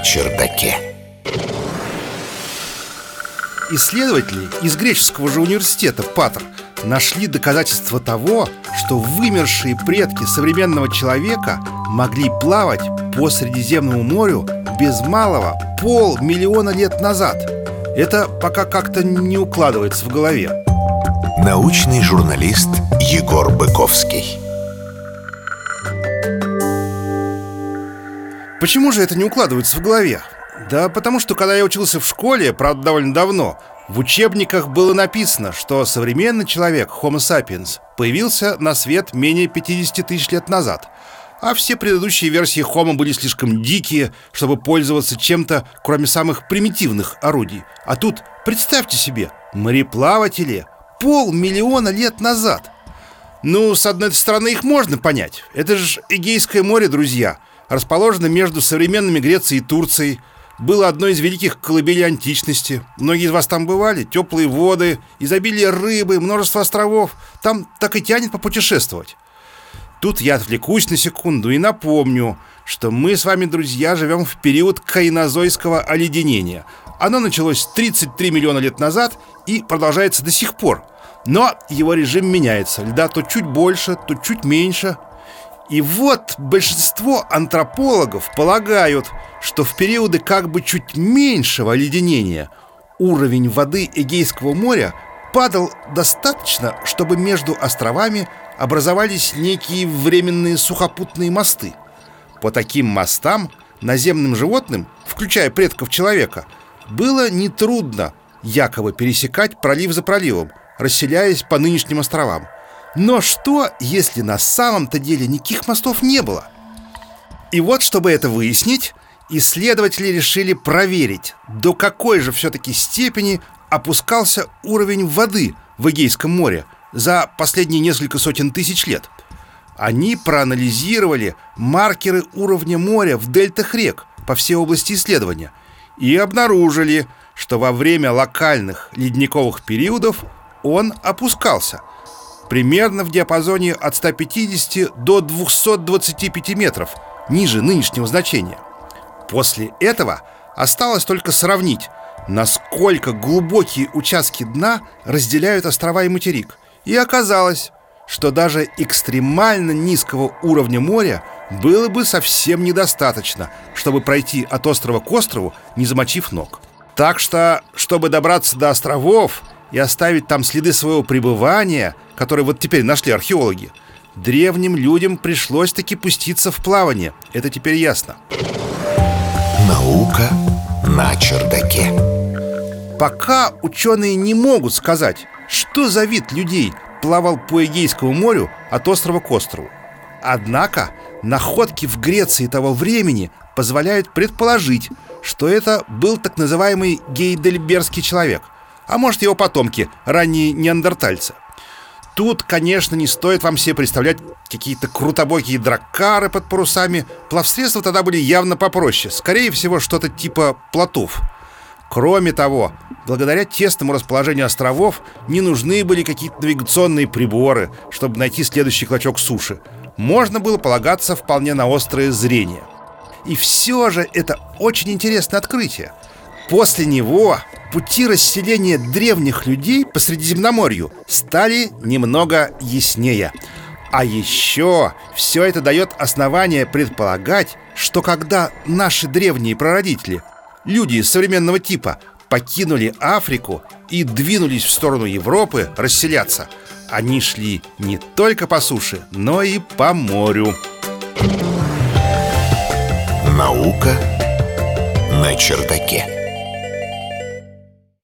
чердаке. Исследователи из греческого же университета Патр нашли доказательства того, что вымершие предки современного человека могли плавать по Средиземному морю без малого полмиллиона лет назад. Это пока как-то не укладывается в голове. Научный журналист Егор Быковский. Почему же это не укладывается в голове? Да потому что, когда я учился в школе, правда, довольно давно В учебниках было написано, что современный человек, Homo sapiens, появился на свет менее 50 тысяч лет назад а все предыдущие версии Homo были слишком дикие, чтобы пользоваться чем-то, кроме самых примитивных орудий. А тут, представьте себе, мореплаватели полмиллиона лет назад. Ну, с одной стороны, их можно понять. Это же Эгейское море, друзья – расположено между современными Грецией и Турцией, было одной из великих колыбелей античности. Многие из вас там бывали. Теплые воды, изобилие рыбы, множество островов. Там так и тянет попутешествовать. Тут я отвлекусь на секунду и напомню, что мы с вами, друзья, живем в период кайнозойского оледенения. Оно началось 33 миллиона лет назад и продолжается до сих пор. Но его режим меняется. Льда то чуть больше, то чуть меньше – и вот большинство антропологов полагают, что в периоды как бы чуть меньшего оледенения уровень воды Эгейского моря падал достаточно, чтобы между островами образовались некие временные сухопутные мосты. По таким мостам наземным животным, включая предков человека, было нетрудно якобы пересекать пролив за проливом, расселяясь по нынешним островам. Но что, если на самом-то деле никаких мостов не было? И вот, чтобы это выяснить, исследователи решили проверить, до какой же все-таки степени опускался уровень воды в Эгейском море за последние несколько сотен тысяч лет. Они проанализировали маркеры уровня моря в дельтах рек по всей области исследования и обнаружили, что во время локальных ледниковых периодов он опускался – примерно в диапазоне от 150 до 225 метров, ниже нынешнего значения. После этого осталось только сравнить, насколько глубокие участки дна разделяют острова и материк. И оказалось, что даже экстремально низкого уровня моря было бы совсем недостаточно, чтобы пройти от острова к острову, не замочив ног. Так что, чтобы добраться до островов, и оставить там следы своего пребывания, которые вот теперь нашли археологи, древним людям пришлось таки пуститься в плавание. Это теперь ясно. Наука на чердаке. Пока ученые не могут сказать, что за вид людей плавал по Эгейскому морю от острова к острову. Однако находки в Греции того времени позволяют предположить, что это был так называемый гейдельбергский человек – а может его потомки, ранние неандертальцы. Тут, конечно, не стоит вам себе представлять какие-то крутобокие драккары под парусами. Плавсредства тогда были явно попроще. Скорее всего, что-то типа плотов. Кроме того, благодаря тесному расположению островов не нужны были какие-то навигационные приборы, чтобы найти следующий клочок суши. Можно было полагаться вполне на острое зрение. И все же это очень интересное открытие. После него пути расселения древних людей по Средиземноморью стали немного яснее. А еще все это дает основание предполагать, что когда наши древние прародители, люди современного типа, покинули Африку и двинулись в сторону Европы расселяться, они шли не только по суше, но и по морю. Наука на чердаке.